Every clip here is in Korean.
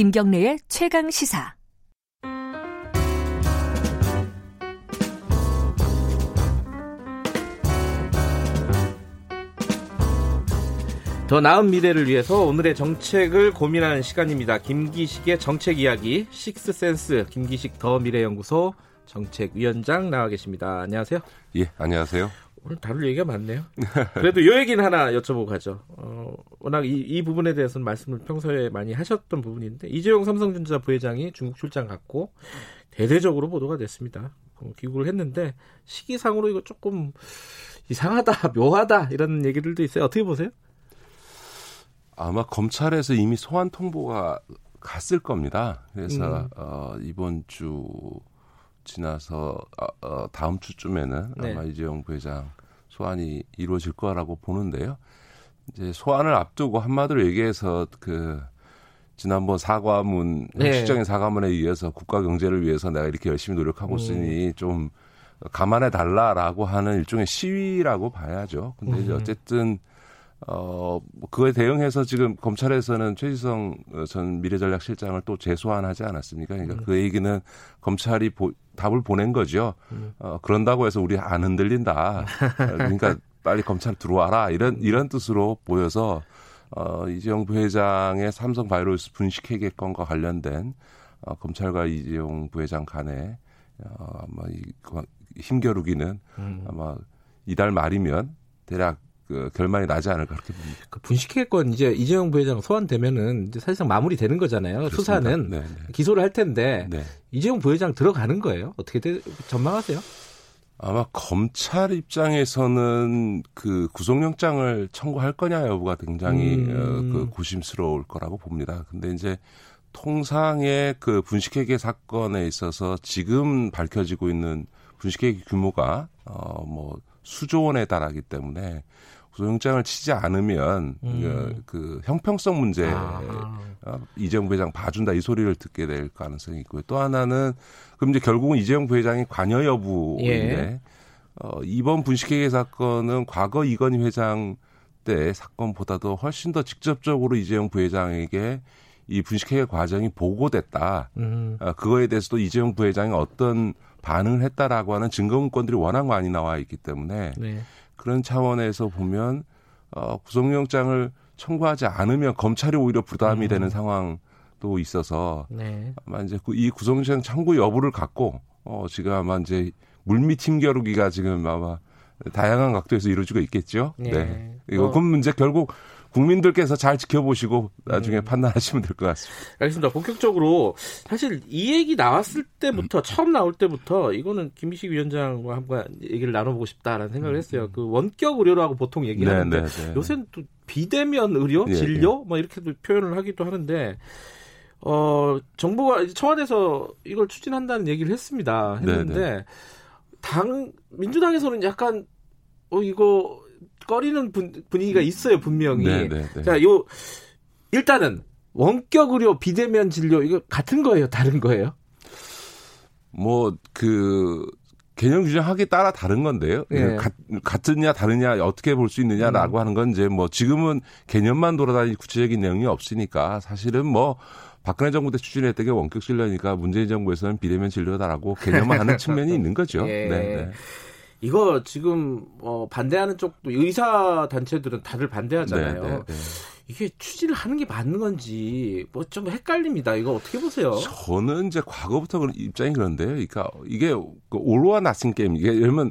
김경래의 최강 시사. 더 나은 미래를 위해서 오늘의 정책을 고민하는 시간입니다. 김기식의 정책 이야기, 식스센스 김기식 더 미래연구소 정책위원장 나와 계십니다. 안녕하세요. 예, 안녕하세요. 오늘 다룰 얘기가 많네요. 그래도 요 얘기는 하나 여쭤보고 가죠. 어, 워낙 이, 이 부분에 대해서는 말씀을 평소에 많이 하셨던 부분인데 이재용 삼성전자 부회장이 중국 출장 갔고 대대적으로 보도가 됐습니다. 어, 귀국을 했는데 시기상으로 이거 조금 이상하다, 묘하다 이런 얘기들도 있어요. 어떻게 보세요? 아마 검찰에서 이미 소환 통보가 갔을 겁니다. 그래서 음. 어, 이번 주 지나서 어, 어, 다음 주쯤에는 네. 아마 이재용 부회장 소환이 이루어질 거라고 보는데요. 이제 소환을 앞두고 한마디로 얘기해서 그 지난번 사과문 네. 시적인 사과문에 의해서 국가 경제를 위해서 내가 이렇게 열심히 노력하고 음. 있으니 음. 좀 감안해 달라라고 하는 일종의 시위라고 봐야죠. 근데 음. 이제 어쨌든 어, 뭐 그거에 대응해서 지금 검찰에서는 최지성 전 미래전략실장을 또 재소환하지 않았습니까? 그러니까 음. 그 얘기는 검찰이 보, 답을 보낸 거죠. 음. 어, 그런다고 해서 우리 안 흔들린다. 그러니까 빨리 검찰 들어와라. 이런, 이런 뜻으로 보여서, 어, 이재용 부회장의 삼성 바이오로스 분식회계 건과 관련된, 어, 검찰과 이재용 부회장 간에, 어, 아마 이, 힘겨루기는 음. 아마 이달 말이면 대략 그 결말이 나지 않을까 그렇게 봅니다. 그 분식회권 이제 이재용 부회장 소환되면은 이제 사실상 마무리되는 거잖아요. 그렇습니다. 수사는 네네. 네. 기소를 할 텐데 네. 이재용 부회장 들어가는 거예요. 어떻게 되, 전망하세요? 아마 검찰 입장에서는 그 구속영장을 청구할 거냐 여부가 굉장히 음. 어, 그 고심스러울 거라고 봅니다. 근데 이제 통상의 그 분식회계 사건에 있어서 지금 밝혀지고 있는 분식회계 규모가 어뭐 수조 원에 달하기 때문에 구속영장을 치지 않으면 음. 그, 그, 형평성 문제 아. 어, 이재용 부회장 봐준다 이 소리를 듣게 될 가능성이 있고요. 또 하나는 그럼 이제 결국은 이재용 부회장이 관여 여부인데 예. 어, 이번 분식회계 사건은 과거 이건희 회장 때 사건보다도 훨씬 더 직접적으로 이재용 부회장에게 이 분식회계 과정이 보고됐다. 음. 어, 그거에 대해서도 이재용 부회장이 어떤 반응을 했다라고 하는 증거문건들이 워낙 많이 나와 있기 때문에 네. 그런 차원에서 보면 어, 구속영장을 청구하지 않으면 검찰이 오히려 부담이 음. 되는 상황도 있어서 네. 아마 이제 이 구속영장 청구 여부를 갖고 어, 지금 아마 이제 물밑 힘겨루기가 지금 아마 다양한 각도에서 이루어지고 있겠죠. 네. 네. 이거 어. 그 문제 결국 국민들께서 잘 지켜보시고 나중에 음. 판단하시면 될 것 같습니다. 알겠습니다. 본격적으로 사실 이 얘기 나왔을 때부터 음. 처음 나올 때부터 이거는 김희식 위원장과 한번 얘기를 나눠보고 싶다라는 생각을 음. 했어요. 그 원격 의료라고 보통 얘기하는데 네, 네, 네. 요새는 또 비대면 의료, 예, 진료 예. 뭐 이렇게도 표현을 하기도 하는데 어 정부가 청와대에서 이걸 추진한다는 얘기를 했습니다. 했는데 네, 네. 당 민주당에서는 약간 어 이거 꺼리는 분, 위기가 있어요 분명히. 네, 네, 네. 자, 요 일단은 원격 의료 비대면 진료 이거 같은 거예요, 다른 거예요? 뭐 그 개념 규정하기에 따라 다른 건데요. 예. 가, 같으냐 다르냐 어떻게 볼 수 있느냐라고 음. 하는 건 이제 뭐 지금은 개념만 돌아다니 구체적인 내용이 없으니까 사실은 뭐 박근혜 정부 때 추진했던 게 원격 진료니까 문재인 정부에서는 비대면 진료다라고 개념화하는 측면이 있는 거죠. 예. 네. 네. 이거 지금 어 반대하는 쪽도 의사 단체들은 다들 반대하잖아요. 네, 네, 네. 이게 추진을 하는 게 맞는 건지 뭐 좀 헷갈립니다. 이거 어떻게 보세요? 저는 이제 과거부터 그런 입장이 그런데요. 그러니까 이게 그 올로와 나싱 게임 이게 예를 들면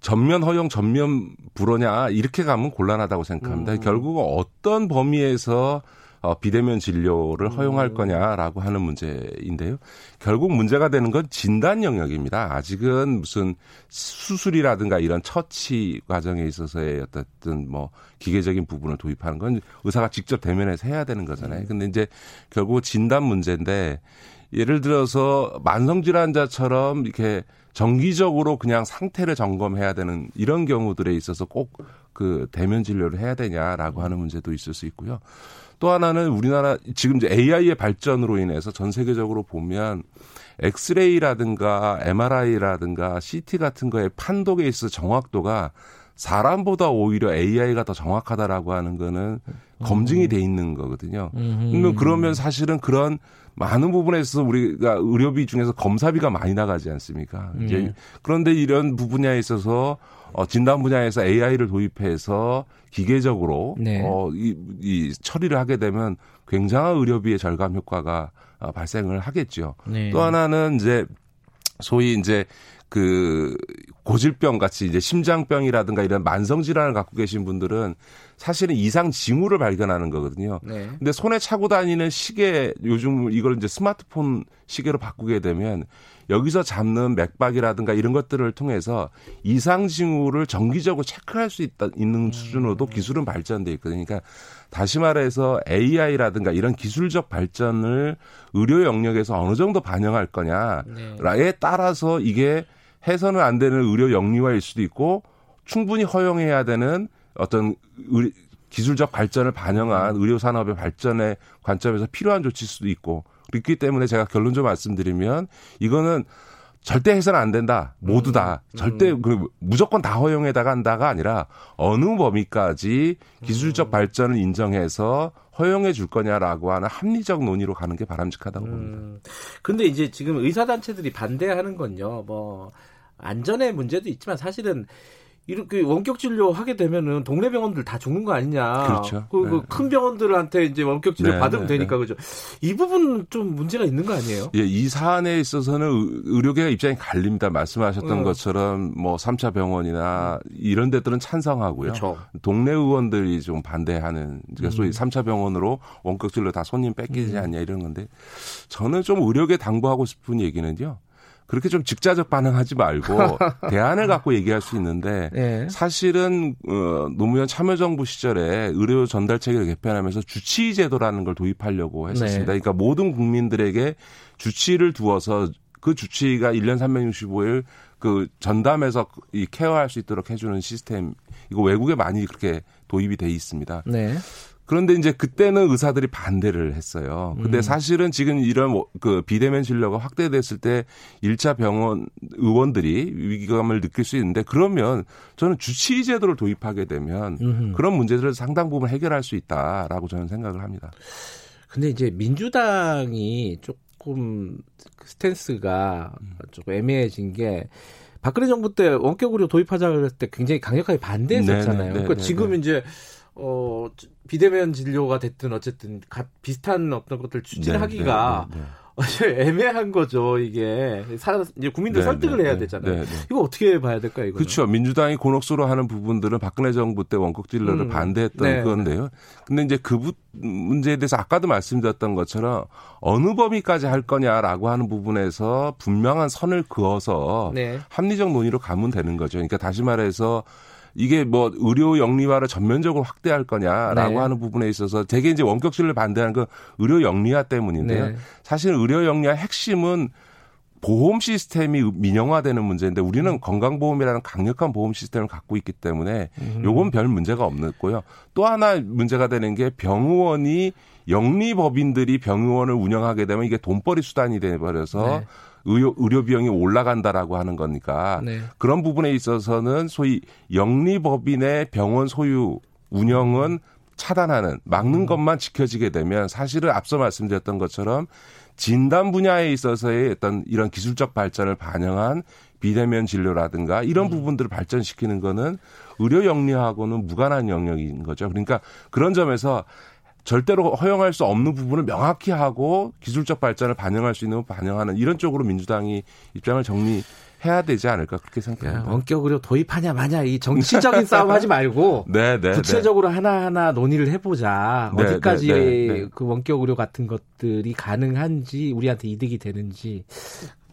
전면 허용 전면 불허냐 이렇게 가면 곤란하다고 생각합니다. 음. 결국은 어떤 범위에서 어, 비대면 진료를 허용할 음. 거냐라고 하는 문제인데요. 결국 문제가 되는 건 진단 영역입니다. 아직은 무슨 수술이라든가 이런 처치 과정에 있어서의 어떤 뭐 기계적인 부분을 도입하는 건 의사가 직접 대면해서 해야 되는 거잖아요. 음. 근데 이제 결국 진단 문제인데 예를 들어서 만성질환자처럼 이렇게 정기적으로 그냥 상태를 점검해야 되는 이런 경우들에 있어서 꼭 그 대면 진료를 해야 되냐라고 하는 문제도 있을 수 있고요. 또 하나는 우리나라 지금 이제 AI의 발전으로 인해서 전 세계적으로 보면 엑스레이라든가 MRI라든가 CT 같은 거에 판독에 있어 정확도가 사람보다 오히려 AI가 더 정확하다라고 하는 거는 검증이 돼 있는 거거든요. 음. 그러면 사실은 그런 많은 부분에 서 우리가 의료비 중에서 검사비가 많이 나가지 않습니까? 음. 이제 그런데 이런 부분에 있어서 어, 진단 분야에서 AI를 도입해서 기계적으로 네. 어, 이, 이 처리를 하게 되면 굉장한 의료비의 절감 효과가 어, 발생을 하겠죠. 네. 또 하나는 이제 소위 이제 그 고질병 같이 이제 심장병이라든가 이런 만성 질환을 갖고 계신 분들은 사실은 이상 징후를 발견하는 거거든요. 네. 근데 손에 차고 다니는 시계 요즘 이걸 이제 스마트폰 시계로 바꾸게 되면 여기서 잡는 맥박이라든가 이런 것들을 통해서 이상 징후를 정기적으로 체크할 수 있다 있는 수준으로도 음. 기술은 발전돼 있거든요. 그러니까 다시 말해서 AI라든가 이런 기술적 발전을 의료 영역에서 어느 정도 반영할 거냐에 네. 따라서 이게 해서는 안 되는 의료 영리화일 수도 있고 충분히 허용해야 되는 어떤 의, 기술적 발전을 반영한 음. 의료 산업의 발전의 관점에서 필요한 조치일 수도 있고 그렇기 때문에 제가 결론 좀 말씀드리면 이거는 절대 해서는 안 된다. 모두 다. 음. 절대 그 무조건 다 허용해다가 한다가 아니라 어느 범위까지 기술적 음. 발전을 인정해서 허용해 줄 거냐라고 하는 합리적 논의로 가는 게 바람직하다고 음. 봅니다. 근데 이제 지금 의사 단체들이 반대하는 건요. 뭐 안전의 문제도 있지만 사실은 이렇게 원격 진료 하게 되면은 동네 병원들 다 죽는 거 아니냐. 그렇죠. 그, 그 네. 큰 병원들한테 이제 원격 진료 네, 받으면 네, 되니까 네. 그죠. 이 부분 좀 문제가 있는 거 아니에요? 예, 이 사안에 있어서는 의료계가 입장이 갈립니다. 말씀하셨던 음. 것처럼 뭐 3차 병원이나 이런 데들은 찬성하고요. 그렇죠. 동네 의원들이 좀 반대하는 그러니까 소위 음. 3차 병원으로 원격 진료 다 손님 뺏기지 음. 않냐 이런 건데 저는 좀 의료계 당부하고 싶은 얘기는요. 그렇게 좀 직자적 반응하지 말고 대안을 갖고 얘기할 수 있는데 네. 사실은 어, 노무현 참여정부 시절에 의료 전달 체계를 개편하면서 주치의 제도라는 걸 도입하려고 했었습니다. 네. 그러니까 모든 국민들에게 주치의를 두어서 그 주치의가 1년 365일 그 전담해서 이 케어할 수 있도록 해주는 시스템 이거 외국에 많이 그렇게 도입이 돼 있습니다. 네. 그런데 이제 그때는 의사들이 반대를 했어요. 근데 음. 사실은 지금 이런 뭐그 비대면 진료가 확대됐을 때 1차 병원 의원들이 위기감을 느낄 수 있는데 그러면 저는 주치의 제도를 도입하게 되면 음흠. 그런 문제들을 상당 부분 해결할 수 있다라고 저는 생각을 합니다. 근데 이제 민주당이 조금 스탠스가 조금 애매해진 게 박근혜 정부 때 원격으로 도입하자 그랬을 때 굉장히 강력하게 반대했었잖아요. 네네, 그러니까 네네, 지금 네네. 이제 어 비대면 진료가 됐든 어쨌든 가, 비슷한 어떤 것들 추진하기가 네, 네, 네, 네. 애매한 거죠 이게 사, 이제 국민들 네, 설득을 해야 되잖아요. 이거 어떻게 봐야 될까요? 이거 그렇죠. 민주당이 곤혹스로 하는 부분들은 박근혜 정부 때 원격 진료를 음, 반대했던 건데요. 근데 이제 그 부, 문제에 대해서 아까도 말씀드렸던 것처럼 어느 범위까지 할 거냐라고 하는 부분에서 분명한 선을 그어서 합리적 논의로 가면 되는 거죠. 그러니까 다시 말해서 이게 뭐 의료 영리화를 전면적으로 확대할 거냐라고 네. 하는 부분에 있어서 되게 이제 원격진료를 반대하는 건 의료 영리화 때문인데요. 네. 사실 의료 영리화 핵심은 보험 시스템이 민영화되는 문제인데 우리는 음. 건강보험이라는 강력한 보험 시스템을 갖고 있기 때문에 음. 요건 별 문제가 없었고요. 또 하나 문제가 되는 게 병의원이 영리법인들이 병의원을 운영하게 되면 이게 돈벌이 수단이 돼버려서 네. 의료, 의료 비용이 올라간다라고 하는 거니까 네. 그런 부분에 있어서는 소위 영리법인의 병원 소유 운영은 차단하는 막는 음. 것만 지켜지게 되면 사실은 앞서 말씀드렸던 것처럼 진단 분야에 있어서의 어떤 이런 기술적 발전을 반영한 비대면 진료라든가 이런 음. 부분들을 발전시키는 거는 의료 영리하고는 무관한 영역인 거죠. 그러니까 그런 점에서 절대로 허용할 수 없는 부분을 명확히 하고 기술적 발전을 반영할 수 있는 반영하는 이런 쪽으로 민주당이 입장을 정리 해야 되지 않을까 그렇게 생각합니다. 원격으로 도입하냐 마냐 이 정치적인 싸움 하지 말고 네, 네, 네. 구체적으로 네. 하나하나 논의를 해보자. 네, 어디까지 네, 그 원격 의료 같은 것들이 가능한지 우리한테 이득이 되는지.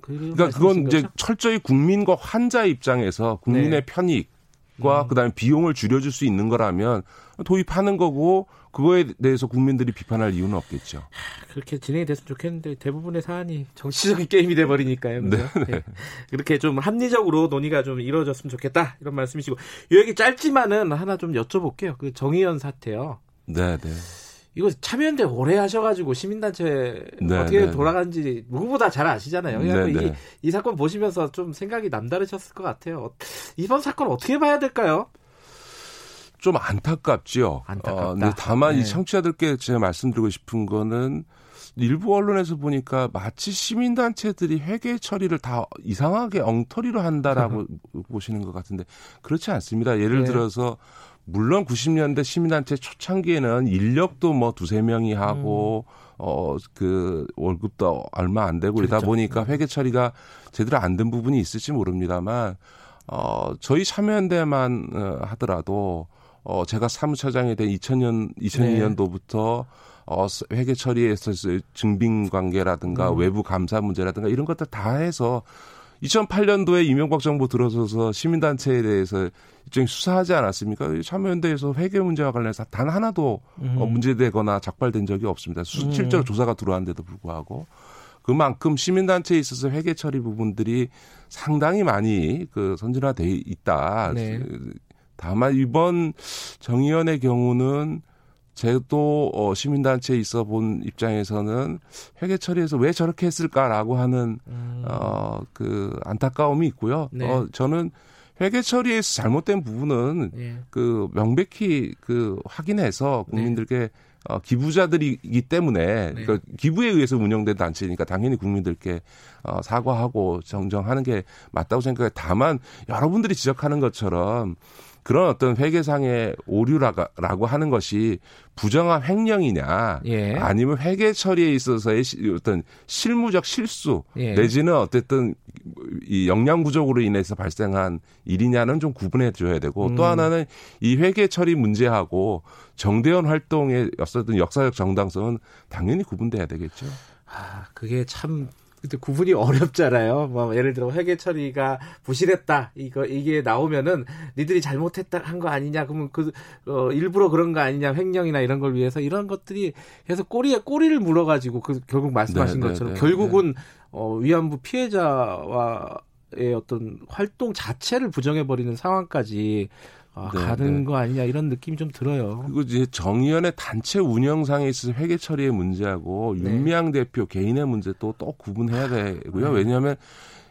그러니까 그건 이제 철저히 국민과 환자 입장에서 국민의 편익과 음. 그다음에 비용을 줄여줄 수 있는 거라면 도입하는 거고 그거에 대해서 국민들이 비판할 이유는 없겠죠. 그렇게 진행이 됐으면 좋겠는데 대부분의 사안이 정치적인 게임이 돼 버리니까요. 네, 네. 네. 그렇게 좀 합리적으로 논의가 좀 이루어졌으면 좋겠다 이런 말씀이시고 이 얘기 짧지만은 하나 좀 여쭤볼게요. 그 정의연 사태요. 네, 네. 이거 참여연대 오래 하셔가지고 시민단체 네, 어떻게 네. 돌아가는지 누구보다 잘 아시잖아요. 네, 이, 네. 이 사건 보시면서 좀 생각이 남다르셨을 것 같아요. 이번 사건 어떻게 봐야 될까요? 좀 안타깝지요. 안타깝다. 어, 근데 다만 이 네. 청취자들께 제가 말씀드리고 싶은 거는 일부 언론에서 보니까 마치 시민단체들이 회계 처리를 다 이상하게 엉터리로 한다라고 보시는 것 같은데 그렇지 않습니다. 예를 네. 들어서 물론 90년대 시민단체 초창기에는 인력도 뭐 두세 명이 하고 음. 어그 월급도 얼마 안 되고 그러다 그렇죠. 보니까 회계 처리가 제대로 안 된 부분이 있을지 모릅니다만 어 저희 참여연대만 어, 하더라도 어 제가 사무처장이 된 2000년 2002년도부터 네. 어, 회계 처리에 있어서 증빙 관계라든가 음. 외부 감사 문제라든가 이런 것들 다 해서 2008년도에 이명박 정부 들어서서 시민단체에 대해서 일종의 수사하지 않았습니까? 참여연대에서 회계 문제와 관련해서 단 하나도 음. 어, 문제되거나 적발된 적이 없습니다. 수, 음. 실제로 조사가 들어왔는데도 불구하고 그만큼 시민단체에 있어서 회계 처리 부분들이 상당히 많이 그 선진화돼 있다. 네. 다만 이번 정의연의 경우는 제도 어, 시민단체에 있어 본 입장에서는 회계 처리에서 왜 저렇게 했을까라고 하는 음. 어그 안타까움이 있고요. 네. 어 저는 회계 처리에서 잘못된 부분은 네. 그 명백히 그 확인해서 국민들께 네. 어, 기부자들이기 때문에 네. 그 기부에 의해서 운영된 단체니까 당연히 국민들께 어, 사과하고 정정하는 게 맞다고 생각해. 다만 여러분들이 지적하는 것처럼 그런 어떤 회계상의 오류라고 하는 것이 부정한 횡령이냐 예. 아니면 회계 처리에 있어서의 어떤 실무적 실수 예. 내지는 어쨌든 이 역량 부족으로 인해서 발생한 일이냐는 좀 구분해 줘야 되고 음. 또 하나는 이 회계 처리 문제하고 정대원 활동의 어떤 역사적 정당성은 당연히 구분돼야 되겠죠. 아, 그게 참 근데 구분이 어렵잖아요. 뭐 예를 들어 회계 처리가 부실했다. 이거 이게 나오면은 니들이 잘못했다 한 거 아니냐. 그러면 그 어, 일부러 그런 거 아니냐. 횡령이나 이런 걸 위해서 이런 것들이 해서 꼬리에 꼬리를 물어 가지고 그 결국 말씀하신 네, 네 것처럼 네, 결국은 네. 어 위안부 피해자와 의 어떤 활동 자체를 부정해 버리는 상황까지 아, 네, 가는 네. 거 아니냐 이런 느낌이 좀 들어요. 그리고 이제 정의연의 단체 운영상에 있어서 회계 처리의 문제하고 네. 윤미향 대표 개인의 문제 또또 또 구분해야 되고요. 네. 왜냐하면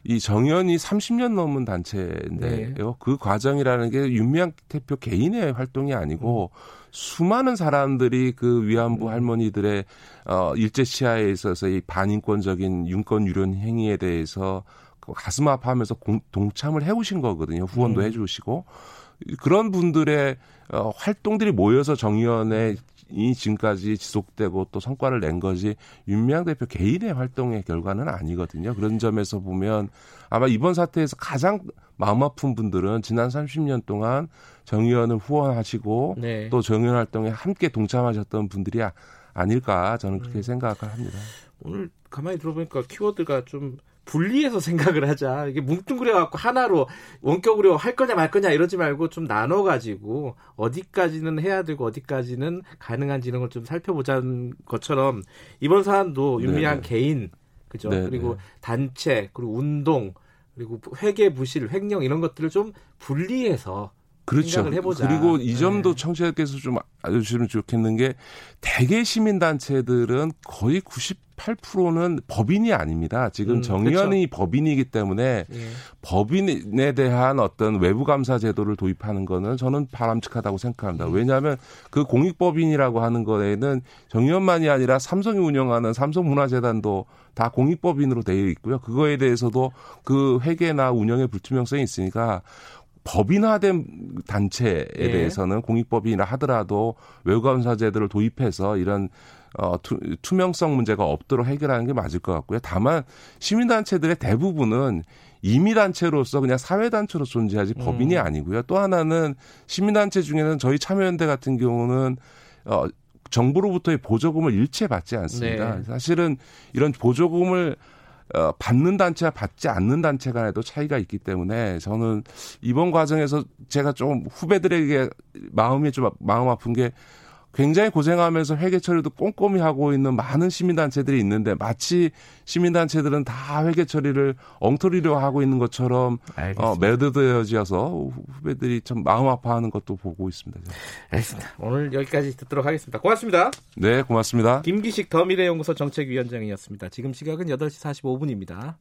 이 정의연이 30년 넘은 단체인데요. 네. 그 과정이라는 게 윤미향 대표 개인의 활동이 아니고 음. 수많은 사람들이 그 위안부 음. 할머니들의 어 일제 치하에 있어서 이 반인권적인 윤권 유련 행위에 대해서 가슴 아파하면서 공, 동참을 해오신 거거든요. 후원도 음. 해주시고. 그런 분들의 어, 활동들이 모여서 정의원에 이 지금까지 지속되고 또 성과를 낸 것이 윤미향 대표 개인의 활동의 결과는 아니거든요. 그런 점에서 보면 아마 이번 사태에서 가장 마음 아픈 분들은 지난 30년 동안 정의원을 후원하시고 네. 또 정의원 활동에 함께 동참하셨던 분들이 아닐까 저는 그렇게 음. 생각을 합니다. 오늘 가만히 들어보니까 키워드가 좀 분리해서 생각을 하자. 이게 뭉뚱그려 갖고 하나로 원격으로 할 거냐 말 거냐 이러지 말고 좀 나눠 가지고 어디까지는 해야 되고 어디까지는 가능한지 이런 걸좀 살펴보자는 것처럼 이번 사안도 윤미향 네 개인 그죠? 네네. 그리고 단체 그리고 운동 그리고 회계 부실, 횡령 이런 것들을 좀 분리해서 그렇죠. 그리고 이 점도 네. 청취자께서 좀 알려주시면 좋겠는 게 대개 시민단체들은 거의 98%는 법인이 아닙니다. 지금 음, 정의원이 그렇죠. 법인이기 때문에 예. 법인에 대한 어떤 외부 감사 제도를 도입하는 거는 저는 바람직하다고 생각합니다. 음. 왜냐하면 그 공익법인이라고 하는 거에는 정의연만이 아니라 삼성이 운영하는 삼성문화재단도 다 공익법인으로 되어 있고요. 그거에 대해서도 그 회계나 운영의 불투명성이 있으니까 법인화된 단체에 예. 대해서는 공익법인이라 하더라도 외부감사 제도를 도입해서 이런 어, 투, 투명성 문제가 없도록 해결하는 게 맞을 것 같고요. 다만 시민단체들의 대부분은 임의단체로서 그냥 사회단체로 존재하지 법인이 음. 아니고요. 또 하나는 시민단체 중에는 저희 참여연대 같은 경우는 어, 정부로부터의 보조금을 일체 받지 않습니다. 네. 사실은 이런 보조금을 어, 받는 단체와 받지 않는 단체 간에도 차이가 있기 때문에 저는 이번 과정에서 제가 좀 후배들에게 마음이 좀 마음 아픈 게 굉장히 고생하면서 회계 처리도 꼼꼼히 하고 있는 많은 시민단체들이 있는데 마치 시민단체들은 다 회계 처리를 엉터리로 하고 있는 것처럼 어, 매도되어져서 후배들이 참 마음 아파하는 것도 보고 있습니다. 알겠습니다. 오늘 여기까지 듣도록 하겠습니다. 고맙습니다. 네, 고맙습니다. 김기식 더미래연구소 정책위원장이었습니다. 지금 시각은 8시 45분입니다.